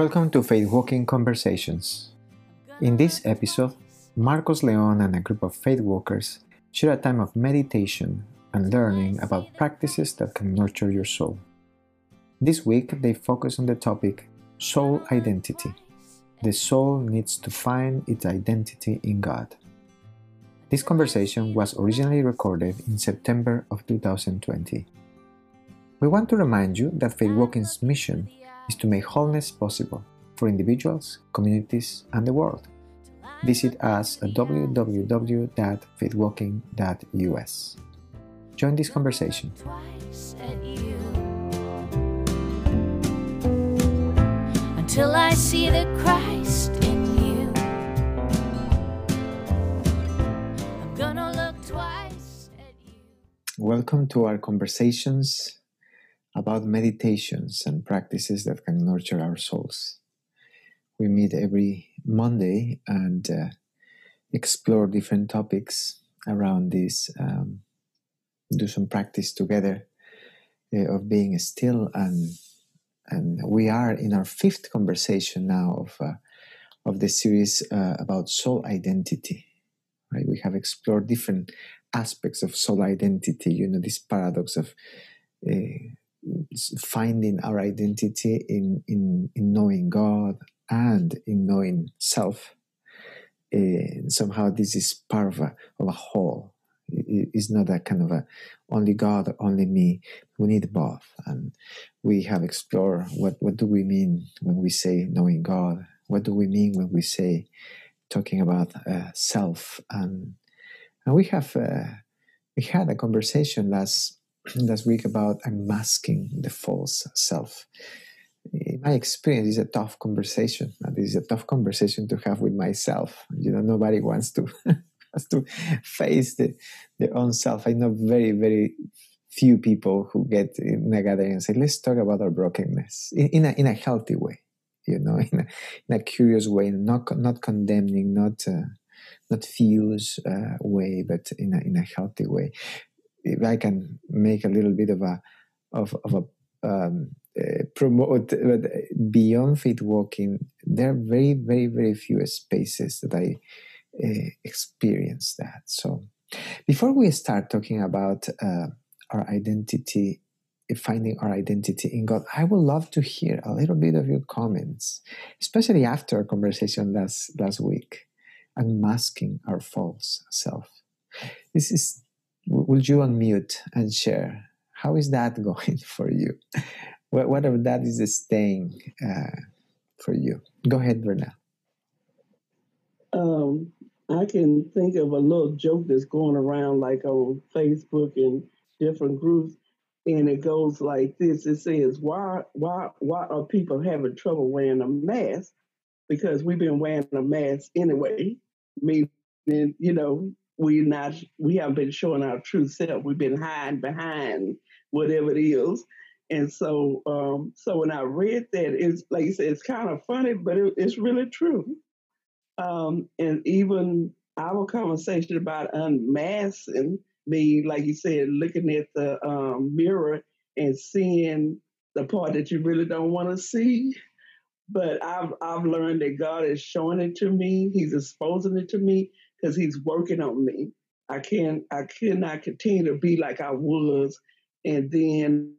Welcome to Faith Walking Conversations. In this episode, Marcos Leon and a group of Faithwalkers share a time of meditation and learning about practices that can nurture your soul. This week, they focus on the topic soul identity. The soul needs to find its identity in God. This conversation was originally recorded in September of 2020. We want to remind you that Faith Walking's mission is to make wholeness possible for individuals, communities, and the world. Visit us at www.faithwalking.us. Join this conversation. Until I see the Christ in you, I'm gonna look twice at you. Welcome to our conversations about meditations and practices that can nurture our souls. We meet every Monday and uh, explore different topics around this, um, do some practice together uh, of being still and and we are in our fifth conversation now of uh, of the series uh, about soul identity right we have explored different aspects of soul identity you know this paradox of uh, finding our identity in, in, in knowing God and in knowing self. Uh, somehow this is part of a, of a whole. It, it's not that kind of a only God only me. We need both. And we have explored what, what do we mean when we say knowing God? What do we mean when we say talking about uh, self? And, and we have uh, we had a conversation last last week about unmasking the false self. In my experience, it's a tough conversation. It's a tough conversation to have with myself. You know, nobody wants to has to face the, their own self. I know very, very few people who get in a gathering and say, "Let's talk about our brokenness in, in a in a healthy way." You know, in a, in a curious way, not not condemning, not uh, not fuse uh, way, but in a in a healthy way if I can make a little bit of a of, of a um, uh, promote but beyond faith walking there are very very very few spaces that i uh, experience that. So before we start talking about uh, our identity finding our identity in god i would love to hear a little bit of your comments especially after our conversation last last week unmasking our false self. This is would you unmute and share? How is that going for you? What Whatever that is staying uh, for you. Go ahead, Verna. Um, I can think of a little joke that's going around like on Facebook and different groups, and it goes like this: It says, "Why, why, why are people having trouble wearing a mask? Because we've been wearing a mask anyway. Meaning, you know, we not we haven't been showing our true self. We've been hiding behind whatever it is. And so, um, so when I read that, it's like you said, it's kind of funny, but it, it's really true. Um, and even our conversation about unmasking me, like you said, looking at the um, mirror and seeing the part that you really don't want to see. But I've I've learned that God is showing it to me. He's exposing it to me, because he's working on me. I can't I cannot continue to be like I was and then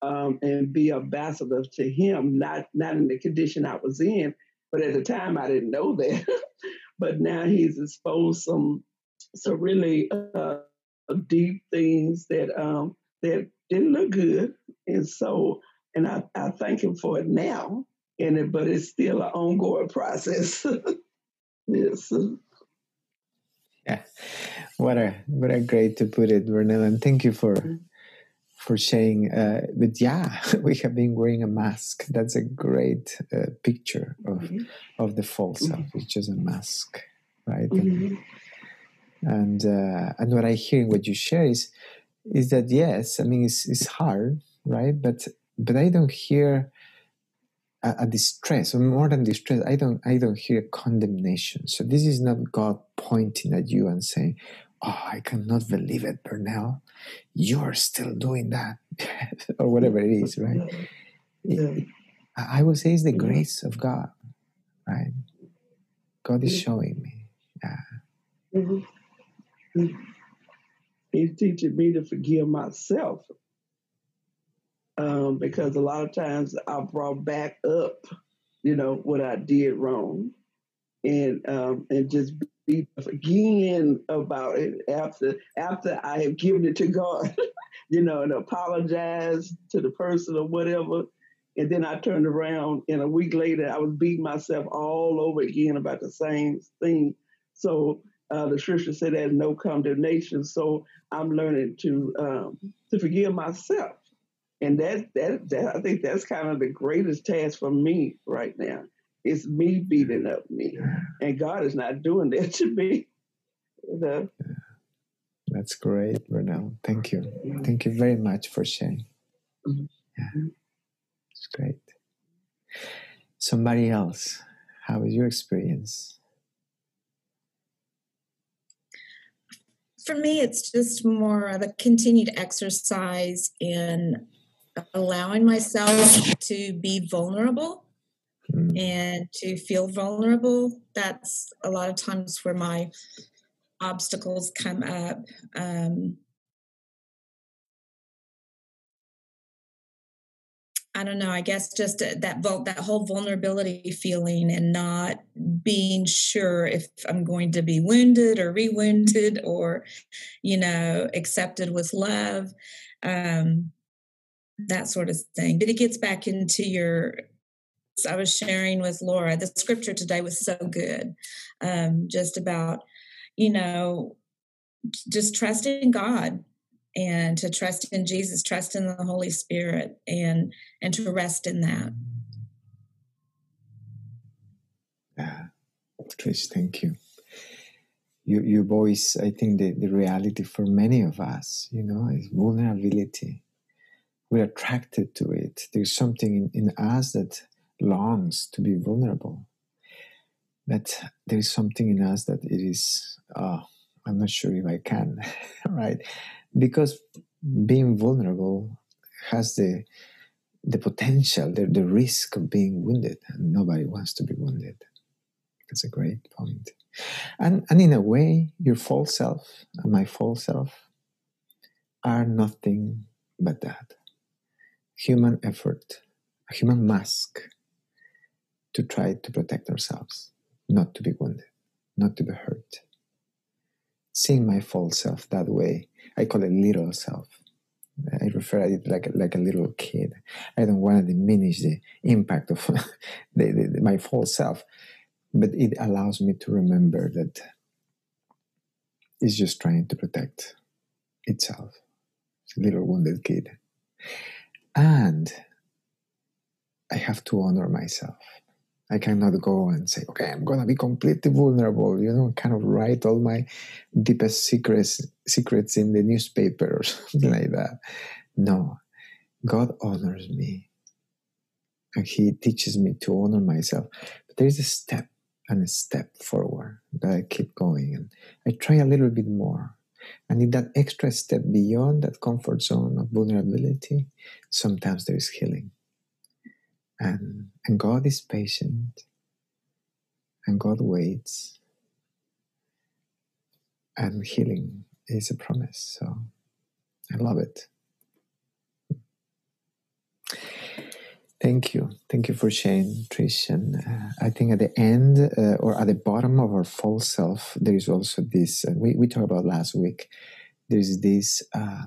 um, and be ambassador to him, not not in the condition I was in. But at the time I didn't know that. but now he's exposed some some really uh, deep things that um, that didn't look good. And so and I, I thank him for it now. And it, but it's still an ongoing process. Yes. Yeah. What a what a great to put it, Vernell, and thank you for mm-hmm. for sharing. Uh, but yeah, we have been wearing a mask. That's a great uh, picture of mm-hmm. of the false self. Mm-hmm. It's just a mask, right? Mm-hmm. And and, uh, and what I hear in what you share is is that yes, I mean it's it's hard, right? But but I don't hear a, a, distress or more than distress i don't i don't hear condemnation so this is not god pointing at you and saying oh i cannot believe it Bernal you're still doing that or whatever it is right yeah. I would say it's the grace of God, right? God is showing me. Yeah. Mm-hmm. He's teaching me to forgive myself um, because a lot of times I brought back up, you know, what I did wrong, and um, and just be again about it after after I have given it to God, you know, and apologize to the person or whatever. And then I turned around, and a week later, I was beating myself all over again about the same thing. So uh, the scripture said there's no condemnation. So I'm learning to um, to forgive myself and that, that that I think that's kind of the greatest task for me right now. It's me beating up me, and God is not doing that to me. You know? That's great, Bernal. Thank you. Thank you very much for sharing. Mm-hmm. Yeah, it's great. Somebody else, how was your experience? For me, it's just more of a continued exercise in allowing myself to be vulnerable Mm. and to feel vulnerable. That's a lot of times where my obstacles come up. Um, I don't know. I guess just that vul- that whole vulnerability feeling and not being sure if I'm going to be wounded or rewounded or, you know, accepted with love. Um, that sort of thing. But it gets back into your. I was sharing with Laura. The scripture today was so good, um, just about you know, just trusting God and to trust in Jesus, trust in the Holy Spirit, and and to rest in that. Yeah, Trish, thank you. You, you voice, I think, the, the reality for many of us, you know, is vulnerability we're attracted to it. There's something in, in us that longs to be vulnerable. That there is something in us that it is, oh, I'm not sure if I can, right? Because being vulnerable has the the potential, the, the risk of being wounded, and nobody wants to be wounded. That's a great point. And, and in a way, your false self and my false self are nothing but that human effort, a human mask to try to protect ourselves, not to be wounded, not to be hurt. Seeing my false self that way, I call it little self. I refer to it like like a little kid. I don't want to diminish the impact of the, the, my false self, but it allows me to remember that it's just trying to protect itself. It's a little wounded kid. And I have to honor myself. I cannot go and say, okay, I'm gonna be completely vulnerable, you know, kind of write all my deepest secrets secrets in the newspaper or something like that. No. God honors me. And He teaches me to honor myself. But there is a step and a step forward that I keep going and I try a little bit more. And in that extra step beyond that comfort zone of vulnerability, sometimes there is healing. And, and God is patient, and God waits, and healing is a promise. So I love it. Thank you. Thank you for sharing, Trish. And uh, I think at the end uh, or at the bottom of our false self, there is also this, uh, we, we talked about last week, there's this, uh,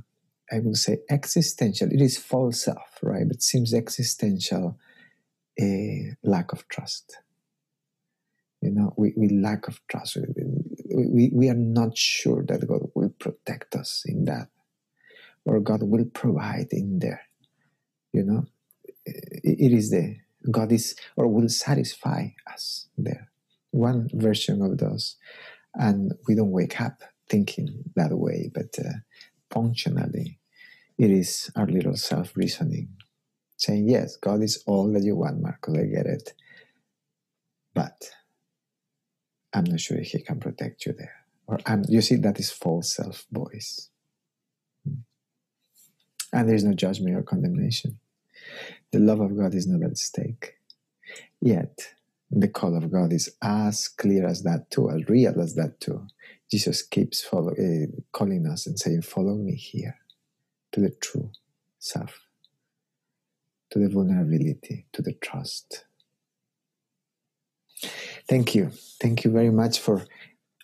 I will say, existential, it is false self, right? But seems existential a lack of trust. You know, we, we lack of trust. We, we, we are not sure that God will protect us in that or God will provide in there. You know, it is the God is or will satisfy us there. One version of those, and we don't wake up thinking that way, but uh, functionally, it is our little self reasoning saying, Yes, God is all that you want, Marcos, I get it. But I'm not sure if He can protect you there. Or I'm, you see, that is false self voice. And there's no judgment or condemnation. The love of God is not at stake. Yet, the call of God is as clear as that too, as real as that too. Jesus keeps follow, uh, calling us and saying, Follow me here to the true self, to the vulnerability, to the trust. Thank you. Thank you very much for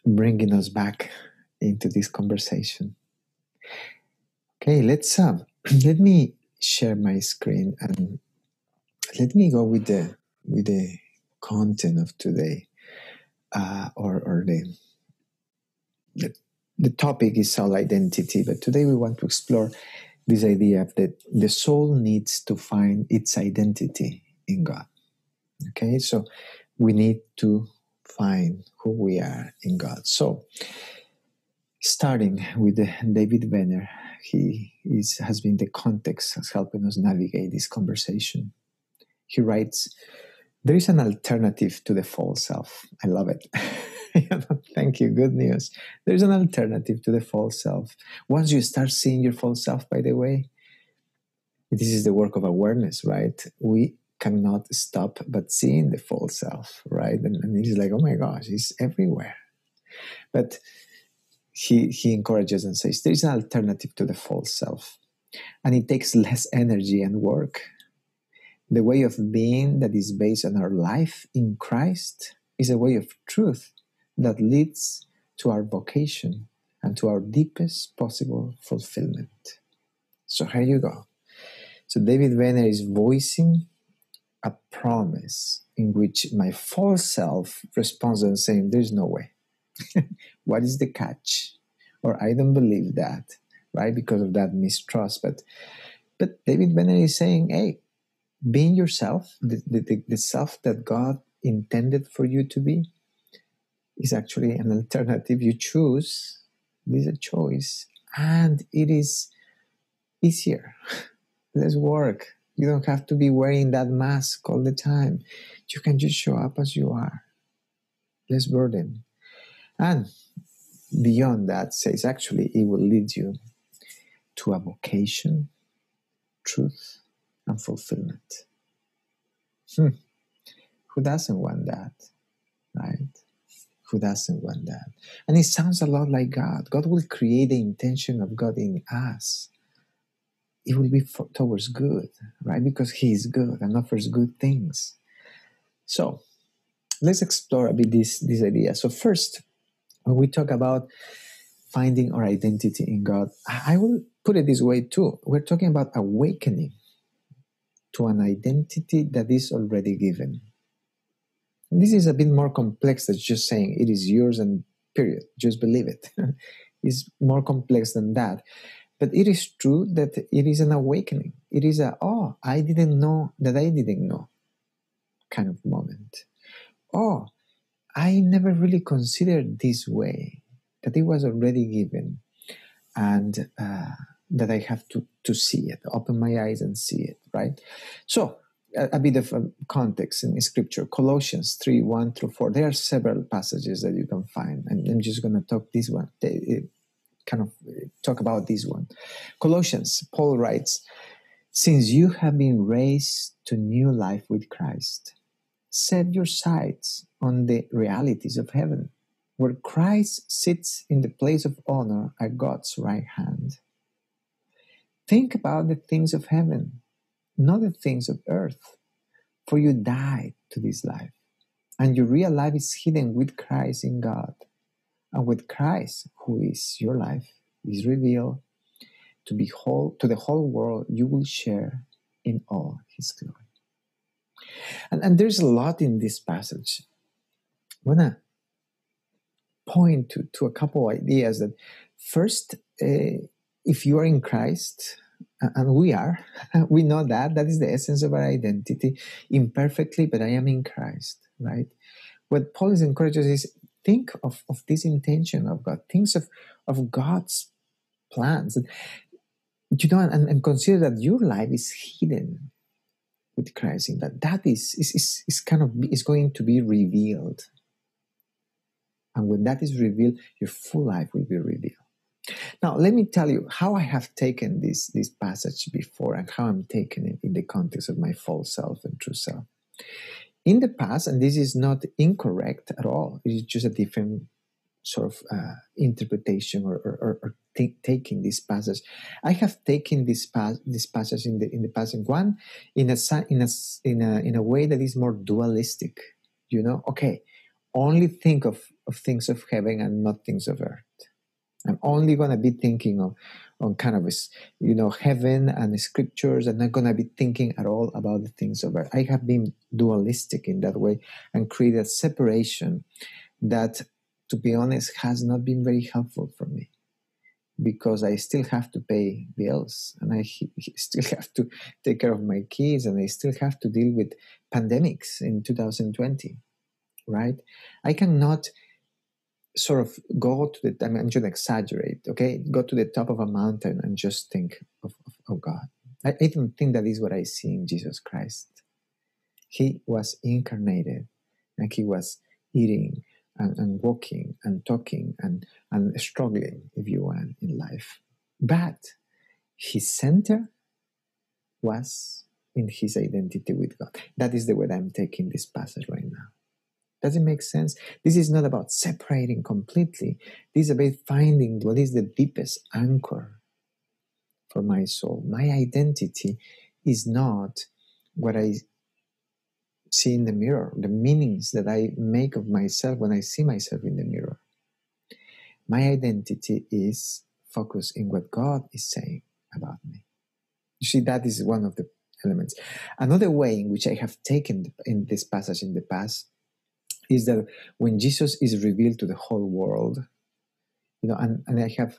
bringing us back into this conversation. Okay, let's um, let me share my screen and let me go with the with the content of today, uh, or or the, the the topic is soul identity, but today we want to explore this idea that the soul needs to find its identity in God. Okay, so we need to find who we are in God. So, starting with David Benner, he is, has been the context has helping us navigate this conversation. He writes, "There is an alternative to the false self." I love it. Thank you. Good news. There's an alternative to the false self. Once you start seeing your false self, by the way, this is the work of awareness, right? We cannot stop but seeing the false self, right? And, and he's like, oh my gosh, he's everywhere. But he he encourages and says there is an alternative to the false self, and it takes less energy and work. The way of being that is based on our life in Christ is a way of truth that leads to our vocation and to our deepest possible fulfillment. So here you go. So David Benner is voicing a promise in which my false self responds and saying, There's no way. what is the catch? Or I don't believe that, right? Because of that mistrust. But but David Benner is saying, hey, being yourself, the, the, the self that God intended for you to be, is actually an alternative. You choose, it is a choice, and it is easier. Less work. You don't have to be wearing that mask all the time. You can just show up as you are. Less burden. And beyond that, says actually it will lead you to a vocation, truth, and fulfillment. Hmm. Who doesn't want that? Right? who doesn't want that? And it sounds a lot like God. God will create the intention of God in us. It will be for, towards good, right? Because He is good and offers good things. So let's explore a bit this, this idea. So, first, when we talk about finding our identity in God, I will put it this way too. We're talking about awakening to an identity that is already given. This is a bit more complex than just saying it is yours and period. Just believe it. it's more complex than that. But it is true that it is an awakening. It is a, oh, I didn't know that I didn't know kind of moment. Oh, I never really considered this way, that it was already given, and uh, that I have to, to see it, open my eyes and see it, right? So, a, a bit of a context in scripture. Colossians 3 1 through 4 there are several passages that you can find and i'm just going to talk this one kind of talk about this one. Colossians paul writes since you have been raised to new life with christ set your sights on the realities of heaven where christ sits in the place of honor at god's right hand think about the things of heaven not the things of earth. For you died to this life, and your real life is hidden with Christ in God. And with Christ, who is your life, is revealed to be whole, to the whole world, you will share in all his glory. And, and there's a lot in this passage. Want to point to, to a couple of ideas that first, uh, if you are in Christ, and we are we know that that is the essence of our identity imperfectly but i am in christ right? What paul is encourages is think of, of this intention of god think of, of god's plans. You know and, and consider that your life is hidden with christ in that. That is is, is, is kind of is going to be revealed and when that is revealed your full life will be revealed Now, let me tell you how I have taken this, this passage before and how I'm taking it in the context of my false self and true self. In the past, and this is not incorrect at all, it is just a different sort of uh, interpretation or, or, or t- taking this passage. I have taken this, pas- this passage in the in the passage one in a in a in a in a way that is more dualistic. You know, okay, only think of, of things of heaven and not things of earth. I'm only going to be thinking of on kind of you know heaven and scriptures. I'm not going to be thinking at all about the things of earth. I have been dualistic in that way and created separation that to be honest, has not been very helpful for me because I still have to pay bills and I still have to take care of my kids and I still have to deal with pandemics in 2020, right? I cannot sort of go to the, I'm just exaggerate, okay? Go to the top of a mountain and just think of, of, of God. I, I don't think that is what I see in Jesus Christ. He was incarnated and he was eating and, and walking and talking and, and struggling, if you want, in life. But his center was in his identity with God. That is the way I'm taking this passage right now. Does it make sense? This is not about separating completely. This is about finding what is the deepest anchor for my soul. My identity is not what I see in the mirror, the meanings that I make of myself when I see myself in the mirror. My identity is focused in what God is saying about me. You see, that is one of the elements. Another way in which I have taken in this passage in the past is that when Jesus is revealed to the whole world, you know, and, and I have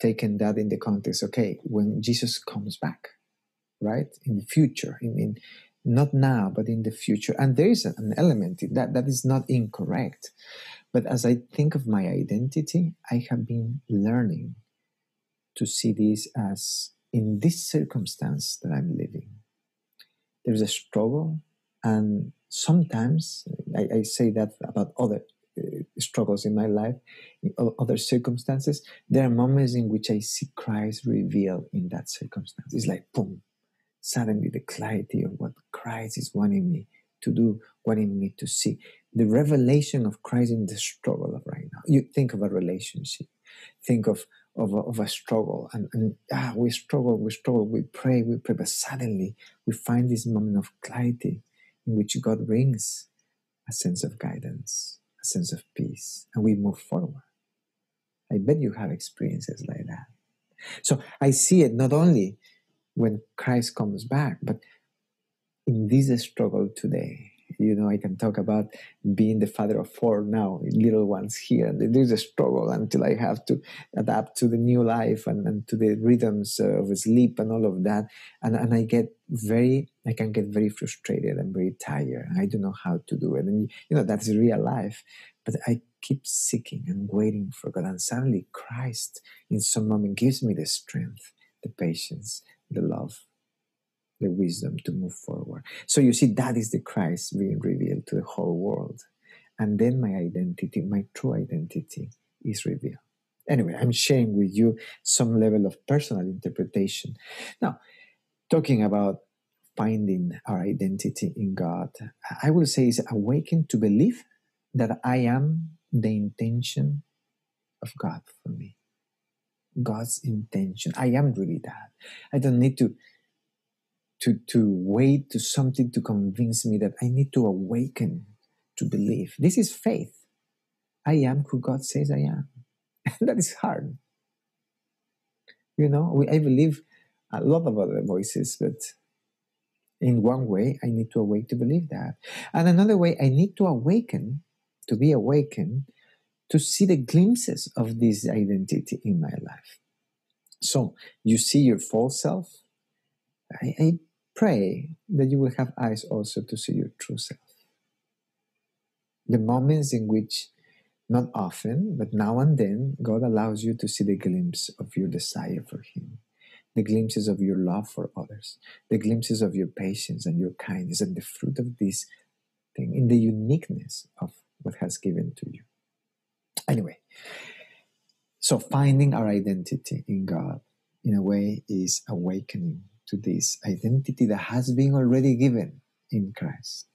taken that in the context, okay, when Jesus comes back, right, in the future, in, in not now, but in the future. And there is an element in that that is not incorrect. But as I think of my identity, I have been learning to see this as in this circumstance that I'm living. There's a struggle, and sometimes I, I say that about other uh, struggles in my life, in other circumstances. There are moments in which I see Christ revealed in that circumstance. It's like boom, suddenly the clarity of what Christ is wanting me to do, wanting me to see. The revelation of Christ in the struggle of right now. You think of a relationship, think of of a, of a struggle, and, and ah, we struggle, we struggle, we pray, we pray, but suddenly we find this moment of clarity in which God brings a sense of guidance, a sense of peace, and we move forward. I bet you have experiences like that. So I see it not only when Christ comes back. But in this struggle today, you know, I can talk about being the father of four now, little ones here. and There's a struggle until I have to adapt to the new life and, and to the rhythms of sleep and all of that. And, and I get very, I can get very frustrated and very tired. I don't know how to do it. And, you know, that's real life. But I keep seeking and waiting for God. And suddenly Christ, in some moment, gives me the strength, the patience, the love, the wisdom to move forward. So you see, that is the Christ being revealed to the whole world. And then my identity, my true identity, is revealed. Anyway, I'm sharing with you some level of personal interpretation. Now, talking about finding our identity in God, I will say is awaken to believe that I am the intention of God for me. God's intention. I am really that. I don't need to to to wait to something to convince me that I need to awaken to believe. This is faith. I am who God says I am. that is hard. You know, we, I believe a lot of other voices, but in one way, I need to awake to believe that. And another way, I need to awaken, to be awakened to see the glimpses of this identity in my life. So you see your false self. I, I pray that you will have eyes also to see your true self. The moments in which, not often, but now and then, God allows you to see the glimpse of your desire for Him, the glimpses of your love for others, the glimpses of your patience and your kindness, and the fruit of this thing in the uniqueness of what has given to you. Anyway, So finding our identity in God, in a way, is awakening to this identity that has been already given in Christ.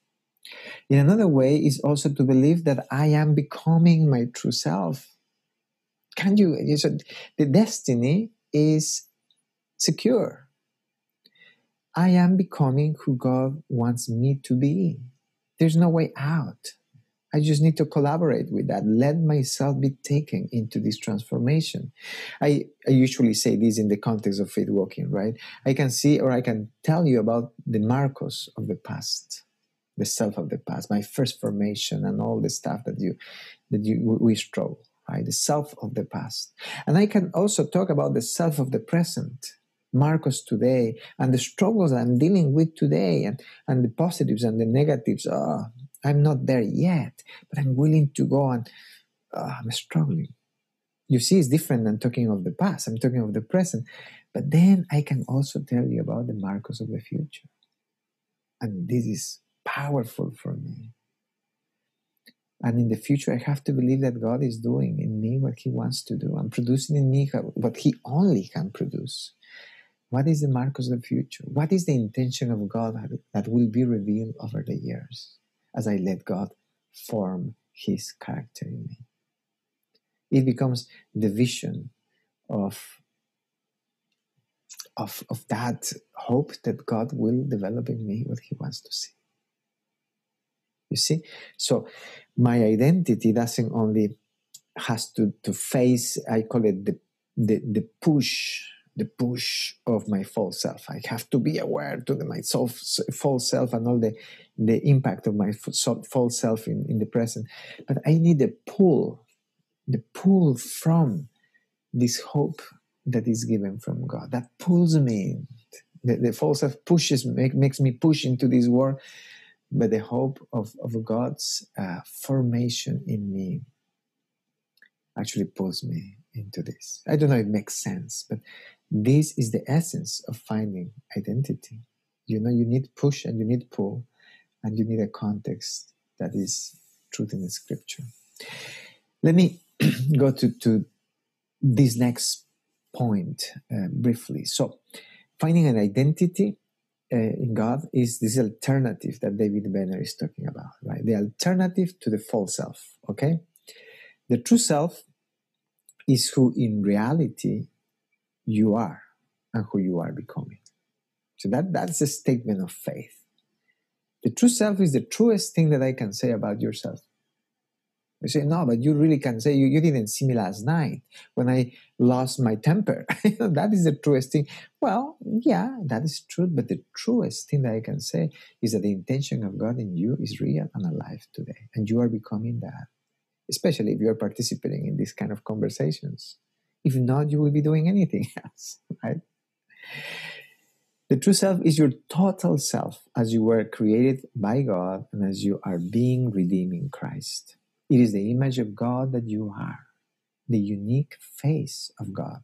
In another way is also to believe that I am becoming my true self. Can you? said the destiny is secure. I am becoming who God wants me to be. There's no way out. I just need to collaborate with that. Let myself be taken into this transformation. I, I usually say this in the context of faith walking, right? I can see or I can tell you about the Marcos of the past, the self of the past, my first formation and all the stuff that you that you we struggle, right? The self of the past. And I can also talk about the self of the present. Marcos today and the struggles I'm dealing with today and, and the positives and the negatives. Oh, I'm not there yet, but I'm willing to go and uh, I'm struggling. You see, it's different than talking of the past. I'm talking of the present. But then I can also tell you about the Marcos of the future. And this is powerful for me. And in the future, I have to believe that God is doing in me what He wants to do and producing in me what He only can produce. What is the Marcos of the future? What is the intention of God that will be revealed over the years? As I let God form His character in me. It becomes the vision of, of, of that hope that God will develop in me what He wants to see. You see? So my identity doesn't only has to, to face, I call it the, the, the push the push of my false self. I have to be aware to the, my self, false self and all the, the impact of my false self in, in the present. But I need the pull, the pull from this hope that is given from God. That pulls me. The, the false self pushes, make, makes me push into this world. But the hope of, of God's uh, formation in me actually pulls me into this. I don't know if it makes sense, but this is the essence of finding identity. You know, you need push and you need pull, and you need a context that is truth in the scripture. Let me go to, to this next point uh, briefly. So, finding an identity uh, in God is this alternative that David Benner is talking about, right? The alternative to the false self, okay? The true self is who in reality you are and who you are becoming. So that, that's a statement of faith. The true self is the truest thing that I can say about yourself. You say, no, but you really can say, you, you didn't see me last night when I lost my temper. that is the truest thing. Well, yeah, that is true. But the truest thing that I can say is that the intention of God in you is real and alive today. And you are becoming that, especially if you are participating in these kind of conversations. If not, you will be doing anything else, right? The true self is your total self as you were created by God and as you are being redeemed in Christ. It is the image of God that you are, the unique face of God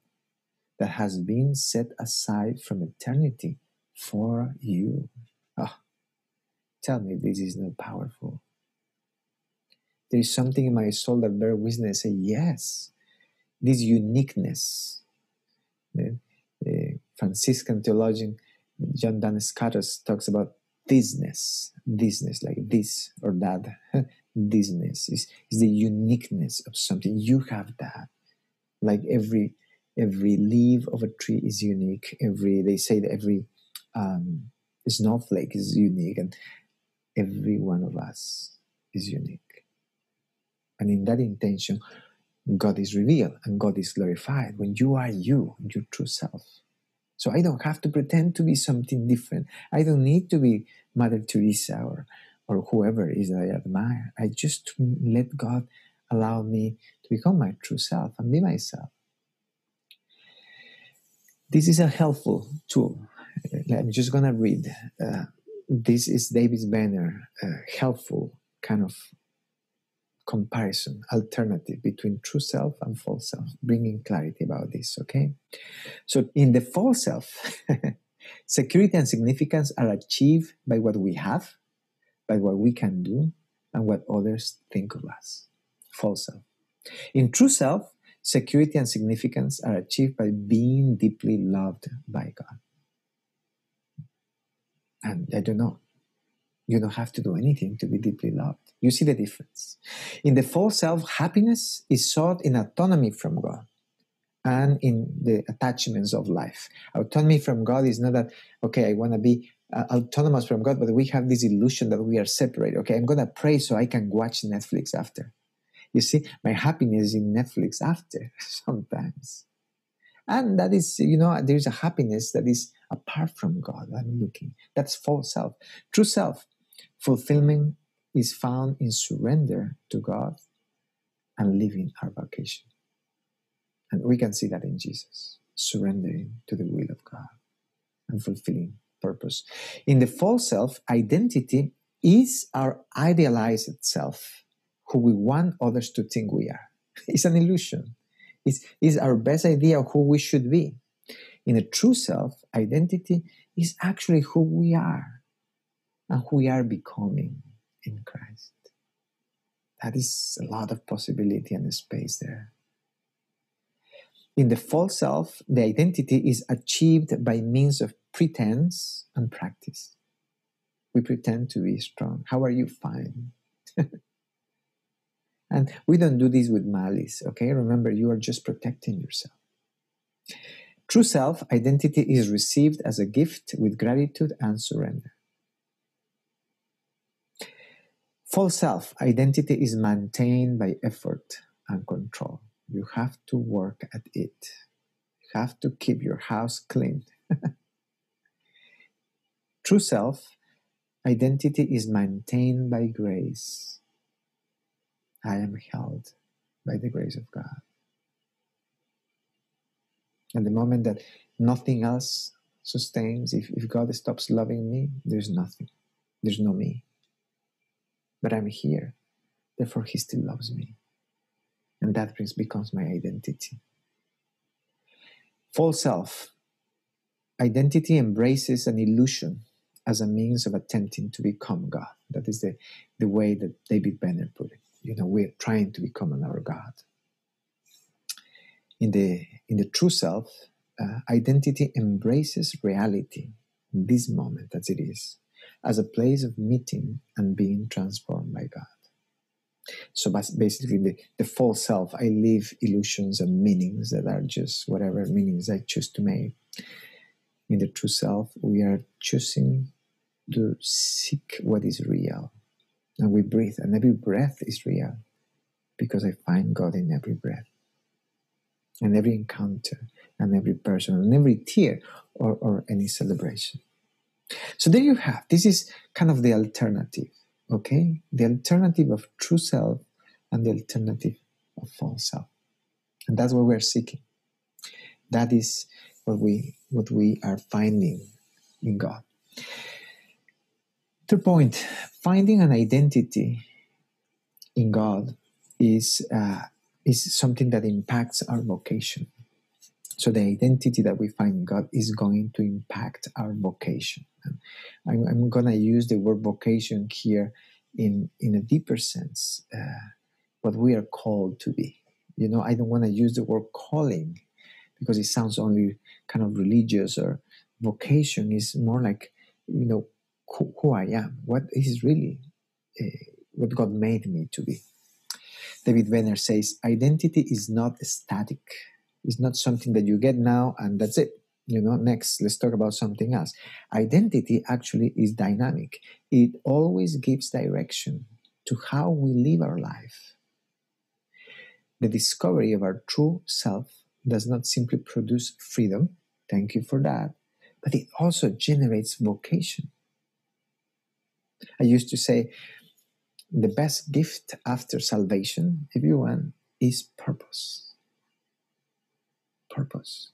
that has been set aside from eternity for you. Oh, tell me this is not powerful. There is something in my soul that bears witness say, yes, this uniqueness. Franciscan theologian John Duns Scotus talks about thisness, thisness, like this or that. thisness is, is the uniqueness of something. You have that. Like every every leaf of a tree is unique. Every they say that every um, snowflake is unique, and every one of us is unique. And in that intention, God is revealed and God is glorified when you are you, your true self. So I don't have to pretend to be something different. I don't need to be Mother Teresa or, or whoever is I admire. I just let God allow me to become my true self and be myself. This is a helpful tool. I'm just going to read. Uh, this is David Benner, uh, helpful kind of comparison, alternative between true self and false self, bringing clarity about this, okay? So in the false self, security and significance are achieved by what we have, by what we can do, and what others think of us. False self. In true self, security and significance are achieved by being deeply loved by God. And I don't know, you don't have to do anything to be deeply loved. You see the difference. In the false self, happiness is sought in autonomy from God and in the attachments of life. Autonomy from God is not that, okay, I want to be uh, autonomous from God, but we have this illusion that we are separate. Okay, I'm going to pray so I can watch Netflix after. You see, my happiness is in Netflix after sometimes. And that is, you know, there's a happiness that is apart from God. I'm looking. That's false self. True self Fulfillment is found in surrender to God and living our vocation. And we can see that in Jesus, surrendering to the will of God and fulfilling purpose. In the false self, identity is our idealized self, who we want others to think we are. It's an illusion. It's, it's our best idea of who we should be. In a true self, identity is actually who we are and who we are becoming in Christ. That is a lot of possibility and space there. In the false self, the identity is achieved by means of pretense and practice. We pretend to be strong. How are you? Fine. and we don't do this with malice, okay? Remember, you are just protecting yourself. True self identity is received as a gift with gratitude and surrender. False self identity is maintained by effort and control. You have to work at it. You have to keep your house clean. True self identity is maintained by grace. I am held by the grace of God. And the moment that nothing else sustains, if, if God stops loving me, there's nothing. There's no me but I'm here. Therefore, He still loves me. And that becomes my identity. False self. Identity embraces an illusion as a means of attempting to become God. That is the, the way that David Benner put it. You know, we're trying to become another God. In the in the true self, uh, identity embraces reality in this moment as it is as a place of meeting and being transformed by God. So basically, the, the false self, I live illusions and meanings that are just whatever meanings I choose to make. In the true self, we are choosing to seek what is real. And we breathe, and every breath is real because I find God in every breath, and every encounter, and every person, and every tear or, or any celebration. So there you have. This is kind of the alternative, okay? The alternative of true self and the alternative of false self. And that's what we're seeking. That is what we what we are finding in God. Third point, finding an identity in God is uh, is something that impacts our vocation. So the identity that we find in God is going to impact our vocation. I'm, I'm going to use the word vocation here in, in a deeper sense, uh, what we are called to be. You know, I don't want to use the word calling because it sounds only kind of religious or vocation is more like, you know, who, who I am, what is really uh, what God made me to be. David Benner says, identity is not static it's not something that you get now and that's it. You know, next, let's talk about something else. Identity actually is dynamic, it always gives direction to how we live our life. The discovery of our true self does not simply produce freedom, thank you for that, but it also generates vocation. I used to say, the best gift after salvation, if you want, is purpose purpose.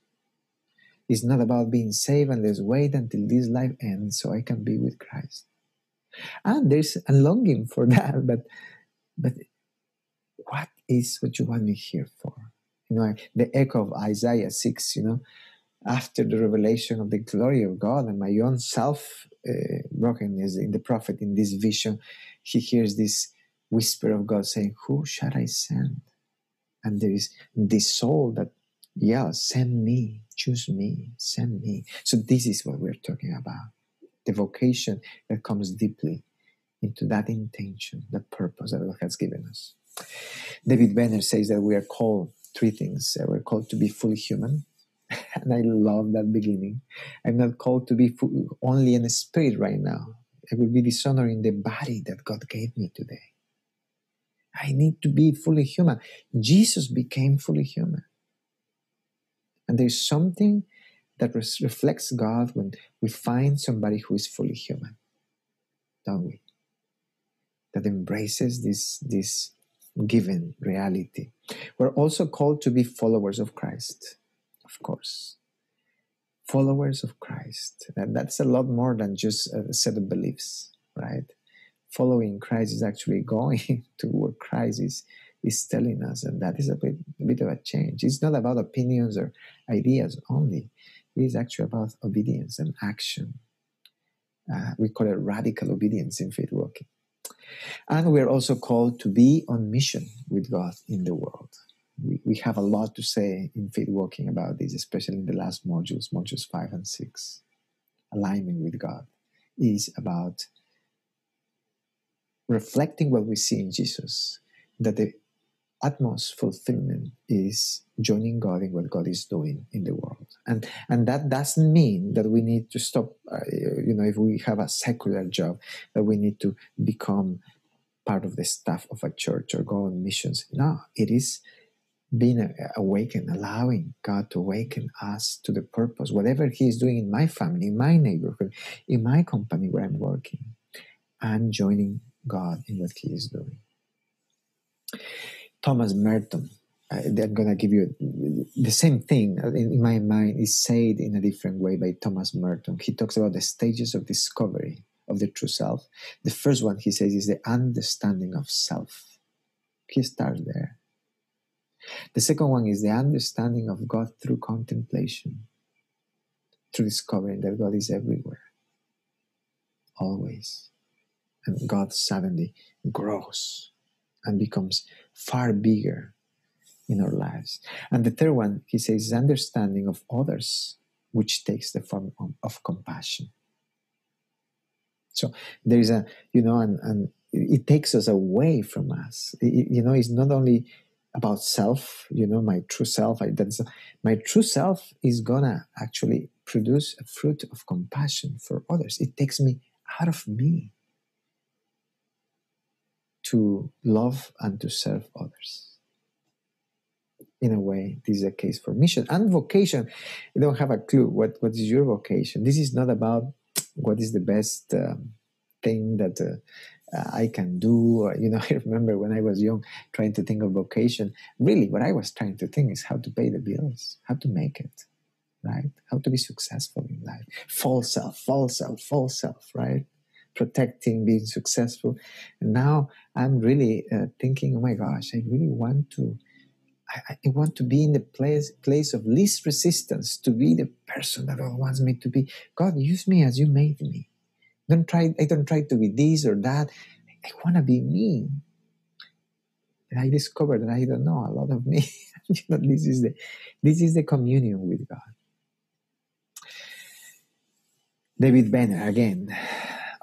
It's not about being saved and let's wait until this life ends so I can be with Christ. And there's a longing for that, but but what is what you want me here for? You know, the echo of Isaiah 6, you know, after the revelation of the glory of God and my own self uh, brokenness in the prophet in this vision, he hears this whisper of God saying, Who shall I send? And there is this soul that, yeah, send me, choose me, send me. So this is what we're talking about. The vocation that comes deeply into that intention, that purpose that God has given us. David Benner says that we are called three things. We're called to be fully human, and I love that beginning. I'm not called to be only in the spirit right now. I will be dishonoring the body that God gave me today. I need to be fully human. Jesus became fully human. And there's something that res- reflects God when we find somebody who is fully human, don't we? That embraces this, this given reality. We're also called to be followers of Christ, of course. Followers of Christ. And that's a lot more than just a set of beliefs, right? Following Christ is actually going to where Christ is, is telling us, and that is a bit, a bit of a change. It's not about opinions or ideas only, it is actually about obedience and action. Uh, we call it radical obedience in faith walking. And we're also called to be on mission with God in the world. We, we have a lot to say in faith walking about this, especially in the last modules, modules five and six. Alignment with God is about reflecting what we see in Jesus, that the utmost fulfillment is joining God in what God is doing in the world. And, and that doesn't mean that we need to stop, uh, you know, if we have a secular job, that we need to become part of the staff of a church or go on missions. No, it is being awakened, allowing God to awaken us to the purpose, whatever He is doing in my family, in my neighborhood, in my company where I'm working, and joining God in what He is doing. Thomas Merton, uh, I'm going to give you the same thing uh, in, in my mind is said in a different way by Thomas Merton. He talks about the stages of discovery of the true self. The first one he says is the understanding of self. He starts there. The second one is the understanding of God through contemplation, through discovering that God is everywhere, always. And God suddenly grows and becomes far bigger in our lives. And the third one, he says, understanding of others, which takes the form of, of compassion. So there is a, you know, and, and it takes us away from us. It, you know, it's not only about self, you know, my true self. I, that's, my true self is gonna actually produce a fruit of compassion for others. It takes me out of me to love and to serve others. In a way, this is a case for mission and vocation. You don't have a clue what, what is your vocation. This is not about what is the best um, thing that uh, uh, I can do. You know, I remember when I was young trying to think of vocation. Really, what I was trying to think is how to pay the bills, how to make it, right? How to be successful in life. False self, false self, false self, right? Protecting, being successful. And now I'm really uh, thinking, oh my gosh, I really want to. I, I, want to be in the place place of least resistance, to be the person that God wants me to be. God, use me as you made me. Don't try. I don't try to be this or that. I want to be me. And I discovered that I don't know a lot of me. you know, this is the this is the communion with God. David Benner again.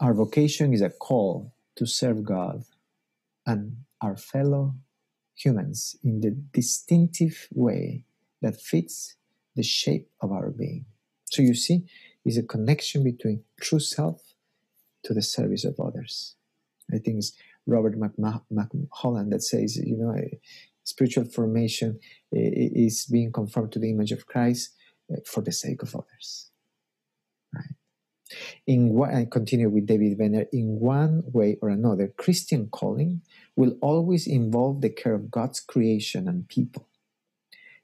Our vocation is a call to serve God and our fellow humans in the distinctive way that fits the shape of our being. So you see, is a connection between true self to the service of others. I think it's Robert Mulholland that says, you know, spiritual formation is being conformed to the image of Christ eh, for the sake of others. In what I continue with David Benner, in one way or another, Christian calling will always involve the care of God's creation and people.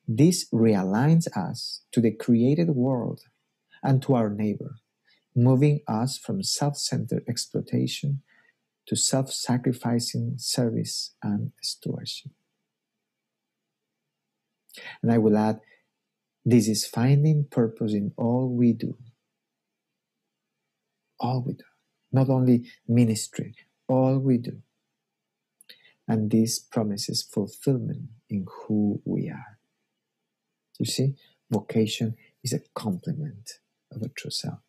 This realigns us to the created world and to our neighbor, moving us from self centered exploitation to self sacrificing service and stewardship. And I will add this is finding purpose in all we do. All we do. Not only ministry, all we do. And this promises fulfillment in who we are. You see, vocation is a complement of a true self.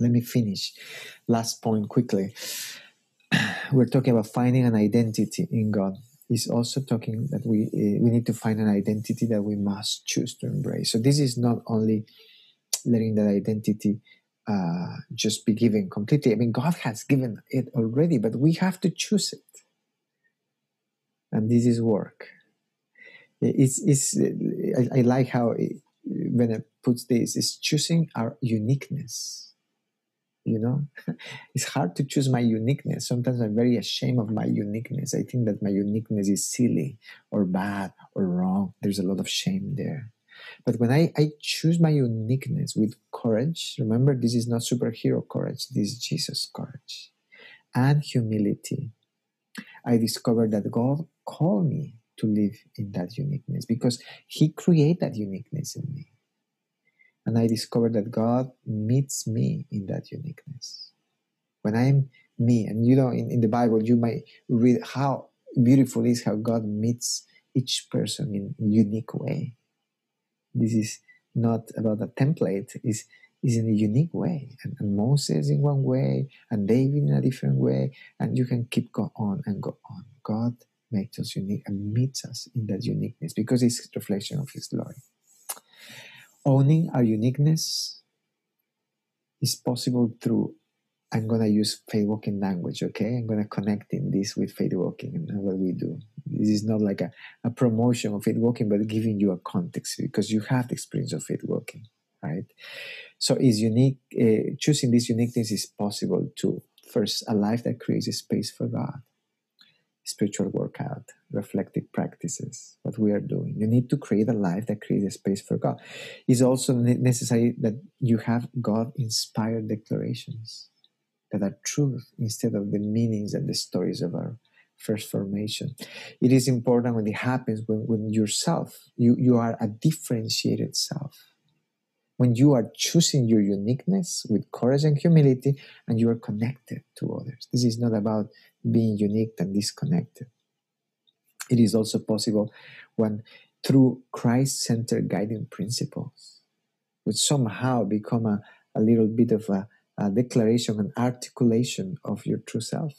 Let me finish. Last point quickly. We're talking about finding an identity in God. Is also talking that we uh, we need to find an identity that we must choose to embrace. So this is not only letting that identity uh, just be given completely. I mean, God has given it already, but we have to choose it, and this is work. It's, it's I, I like how it, when it puts this, it's choosing our uniqueness. You know? It's hard to choose my uniqueness. Sometimes i'm very ashamed of my uniqueness. I think that my uniqueness is silly or bad or wrong. There's a lot of shame there but when i, I choose my uniqueness with courage remember this is not superhero courage this is jesus courage and humility i discovered that god called me to live in that uniqueness because he created that uniqueness in me and I discovered that God meets me in that uniqueness. When I'm me, and you know, in, in the Bible, you might read how beautiful is how God meets each person in unique way. This is not about a template, is is in a unique way. And, and, Moses in one way, and David in a different way, and you can keep go on and go on. God makes us unique and meets us in that uniqueness because it's reflection of his glory owning our uniqueness is possible through I'm gonna use faith walking language, okay? I'm gonna connect in this with faith walking and what we do. This is not like a, a promotion of faith walking, but giving you a context because you have the experience of faith walking, right? So is unique uh, choosing this uniqueness is possible to first a life that creates a space for God spiritual workout, reflective practices, what we are doing. You need to create a life that creates a space for God. It's also necessary that you have God inspired declarations that are truth instead of the meanings and the stories of our first formation. It is important when it happens when, when yourself, you, you are a differentiated self. When you are choosing your uniqueness with courage and humility, and you are connected to others. This is not about being unique and disconnected. It is also possible when through Christ centered guiding principles, which somehow become a, a little bit of a, a declaration and articulation of your true self.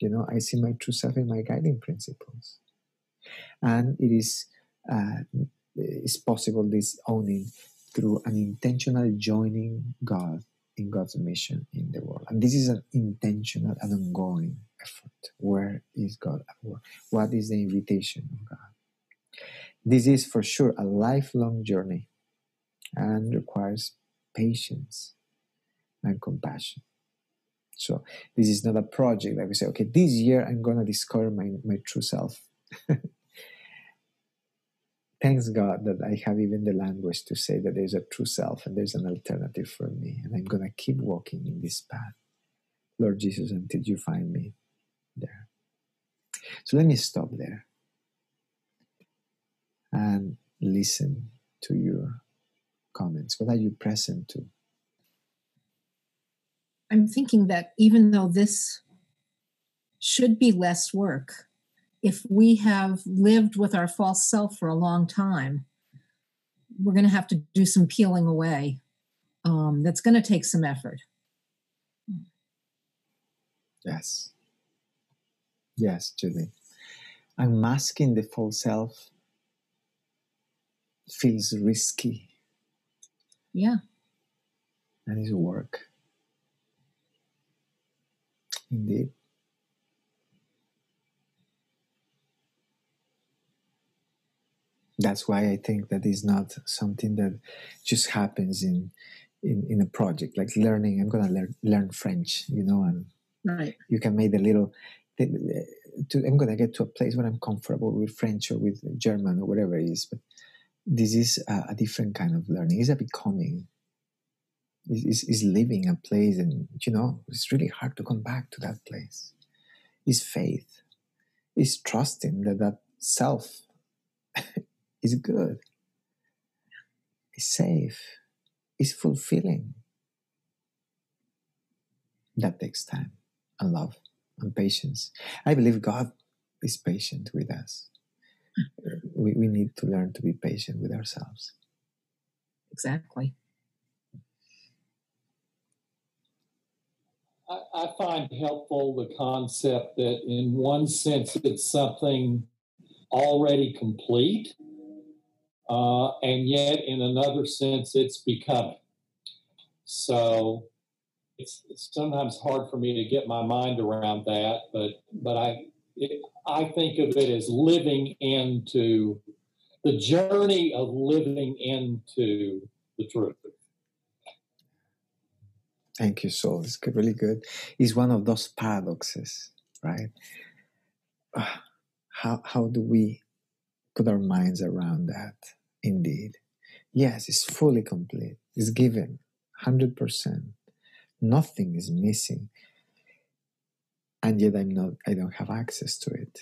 You know, I see my true self in my guiding principles. And it is uh, possible this owning through an intentional joining God in God's mission in the world. And this is an intentional and ongoing effort. Where is God at work? What is the invitation of God? This is for sure a lifelong journey and requires patience and compassion. So this is not a project that we say, okay, this year I'm gonna discover my, my true self. Thanks God that I have even the language to say that there's a true self and there's an alternative for me, and I'm gonna keep walking in this path. Lord Jesus, until you find me there. So let me stop there and listen to your comments. What are you present to? I'm thinking that even though this should be less work, if we have lived with our false self for a long time, we're going to have to do some peeling away. Um, that's going to take some effort. Yes. Yes, Julie. Unmasking the false self feels risky. Yeah. And it's work. Indeed. That's why I think that is not something that just happens in in, in a project like learning. I'm gonna learn learn French, you know, and right. you can make a little to, I'm to get to a place where I'm comfortable with French or with German or whatever it is. But this is a, a different kind of learning. It's a becoming. It's, it's living a place, and you know, it's really hard to come back to that place. is faith. is trusting that that self is good. is safe. is fulfilling. That takes time and love and patience. I believe God is patient with us. Hmm. We, we need to learn to be patient with ourselves. Exactly. I, I find helpful the concept that, in one sense, it's something already complete, uh, and yet, in another sense, it's becoming. So, it's, it's sometimes hard for me to get my mind around that, but but I it, I think of it as living into the journey of living into the truth. Thank you, Saul. It's really good. It's one of those paradoxes, right? Uh, how how do we put our minds around that? Indeed, yes, it's fully complete. It's given, hundred percent. Nothing is missing, and yet I'm not. I don't have access to it.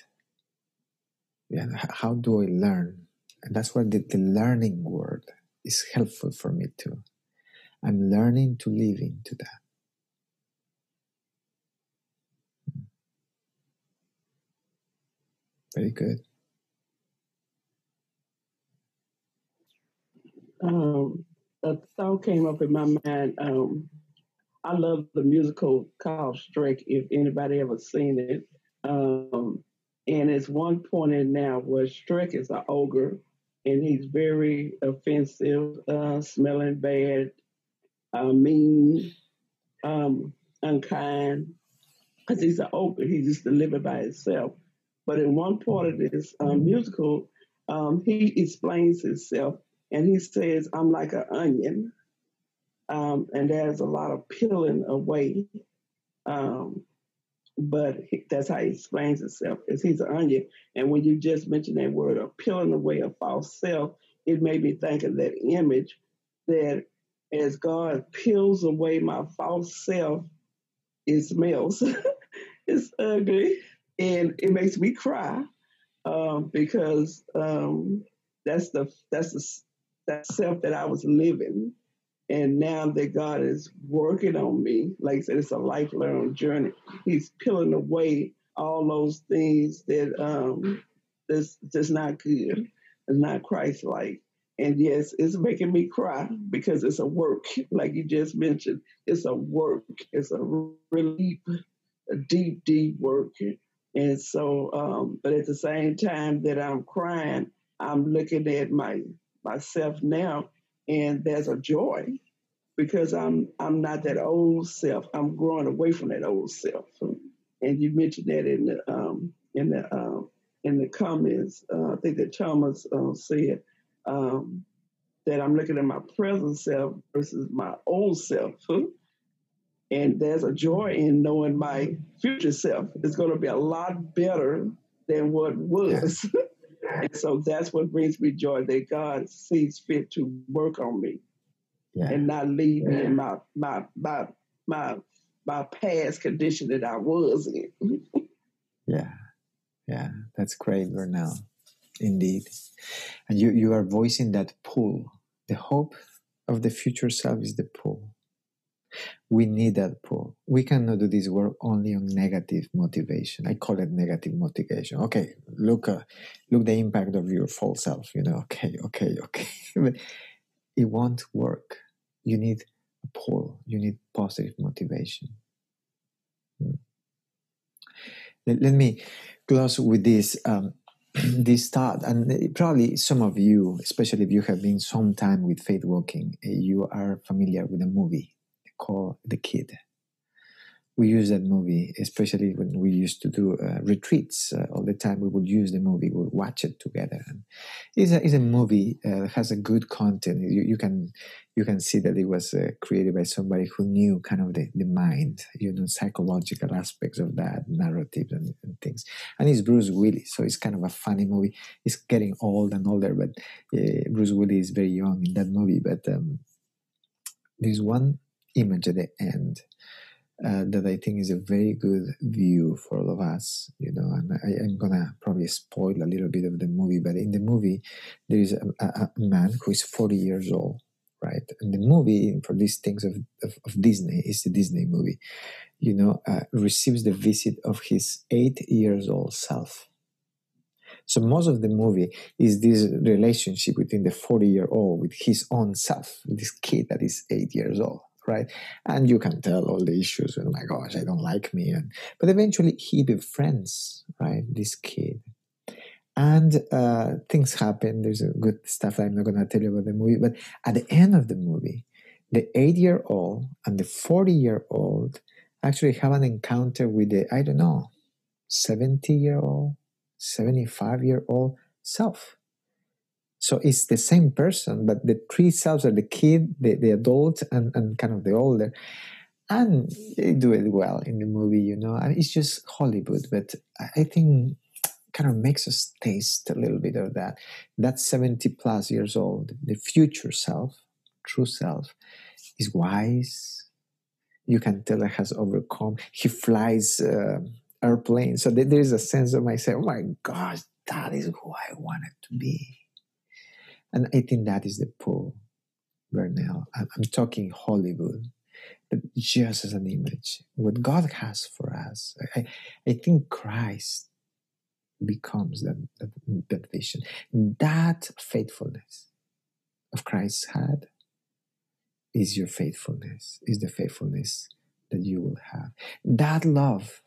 Yeah, how do I learn? And that's where the, the learning word is helpful for me too I'm learning to live into that. Very good. Um, a thought came up in my mind. Um, I love the musical called Shrek. If anybody ever seen it, um, and it's one point in now where Shrek is an ogre, and he's very offensive, uh, smelling bad, uh, mean, um, unkind, because he's an ogre. He live it by himself. But in one part of this um, musical, um, he explains himself and he says, I'm like an onion. Um, and there's a lot of peeling away. Um, but he, that's how he explains himself, is he's an onion. And when you just mentioned that word of peeling away a false self, it made me think of that image that as God peels away my false self, it smells. it's ugly and it makes me cry um, because um, that's the that's the that self that I was living. And now that God is working on me, like I said, it's a lifelong journey. He's peeling away all those things that um that's just not good, it's not Christ like. And yes, it's making me cry because it's a work, like you just mentioned. It's a work. It's a really deep, a deep, deep work. And so, um, but at the same time that I'm crying, I'm looking at my myself now, and there's a joy because I'm I'm not that old self. I'm growing away from that old self. And you mentioned that in the um, in the um, in the comments. Uh, I think that Thomas uh, said um, that I'm looking at my present self versus my old self. And there's a joy in knowing my future self is going to be a lot better than what was. and so that's what brings me joy that God sees fit to work on me yeah. and not leave me in my my my my my past condition that I was in. yeah. Yeah. That's great, Vernell indeed. And you, you are voicing that pull. The hope of the future self is the pull. We need that pull. We cannot do this work only on negative motivation. I call it negative motivation. Okay, look, uh, look the impact of your false self. You know, okay, okay, okay. but it won't work. You need a pull. You need positive motivation. Hmm. Let, let, me close with this. Um, this thought, and probably some of you, especially if you have been some time with faith walking, eh, you are familiar with a movie called The Kid we use that movie, especially when we used to do uh, retreats uh, all the time. We would use the movie, we would watch it together. And it's a, it's a movie uh, has a good content. You, you can you can see that it was uh, created by somebody who knew kind of the, the mind, you know, psychological aspects of that, narratives and, and things. And it's Bruce Willis, so it's kind of a funny movie. It's getting old and older, but uh, Bruce Willis is very young in that movie. But um, there's one image at the end uh, that I think is a very good view for all of us, you know. And I, am gonna probably spoil a little bit of the movie, but in the movie, there is a, a, a man who is 40 years old, right? And the movie, for these things of, of, of Disney, is the Disney movie, you know, uh, receives the visit of his eight years old self, So most of the movie is this relationship between the 40 year old with his own self, this kid that is eight years old, right? And you can tell all the issues. Oh my gosh, I don't like me. And, but eventually he befriends, right, this kid. And uh, things happen. There's a good stuff I'm not to tell you about the movie. But at the end of the movie, the eight year old and the 40 year old actually have an encounter with the, I don't know, 70 year old, 75 year old self. So it's the same person, but the three selves are the kid, the, the adult, and, and kind of the older. And they do it well in the movie, you know. And it's just Hollywood, but I think kind of makes us taste a little bit of that. That 70 plus years old, the future self, true self, is wise. You can tell it has overcome. He flies uh, airplanes. So there is a sense of myself, oh my gosh, that is who I wanted to be. And I think that is the pull, Bernal. I'm, I'm talking Hollywood, but just as an image, what mm-hmm. God has for us. I, I think Christ becomes that, that, that vision. That faithfulness of Christ had is your faithfulness, is the faithfulness that you will have. That love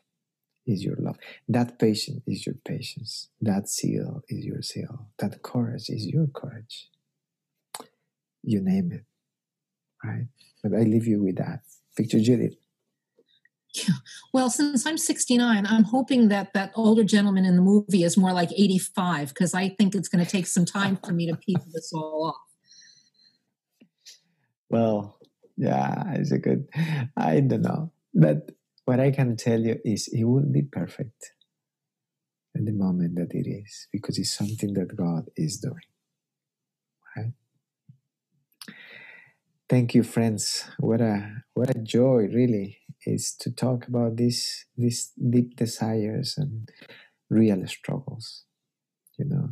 is your love. That patience is your patience. That zeal is your zeal. That courage is your courage. You name it, right? But I leave you with that. Victor Judith. Yeah. Well, since I'm 69, I'm hoping that that older gentleman in the movie is more like 85 because I think it's going to take some time for me to piece this all off. Well, yeah, it's a good. I don't know, but what I can tell you is it will be perfect at the moment that it is because it's something that God is doing. Right? Thank you, friends. What a what a joy, really, is to talk about these these deep desires and real struggles. You know,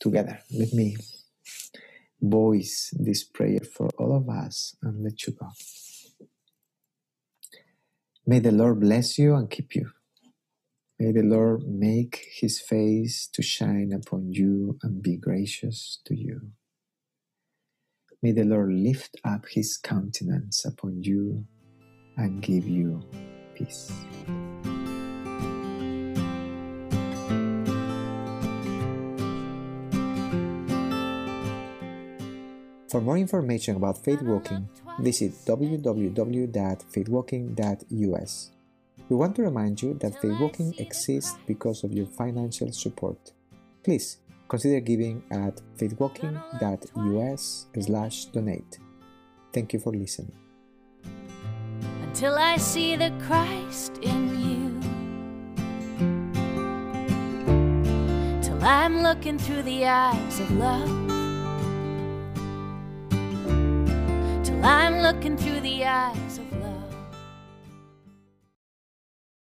together. Let me voice this prayer for all of us and let you go. May the Lord bless you and keep you. May the Lord make his face to shine upon you and be gracious to you. May the Lord lift up his countenance upon you and give you peace. For more information about Faith Walking, visit www.faithwalking.us. We want to remind you that Faith Walking exists because of your financial support. Please consider giving at faithwalking.us/donate. Thank you for listening. Until I see the Christ in you. Till I'm looking through the eyes of love. I'm looking through the eyes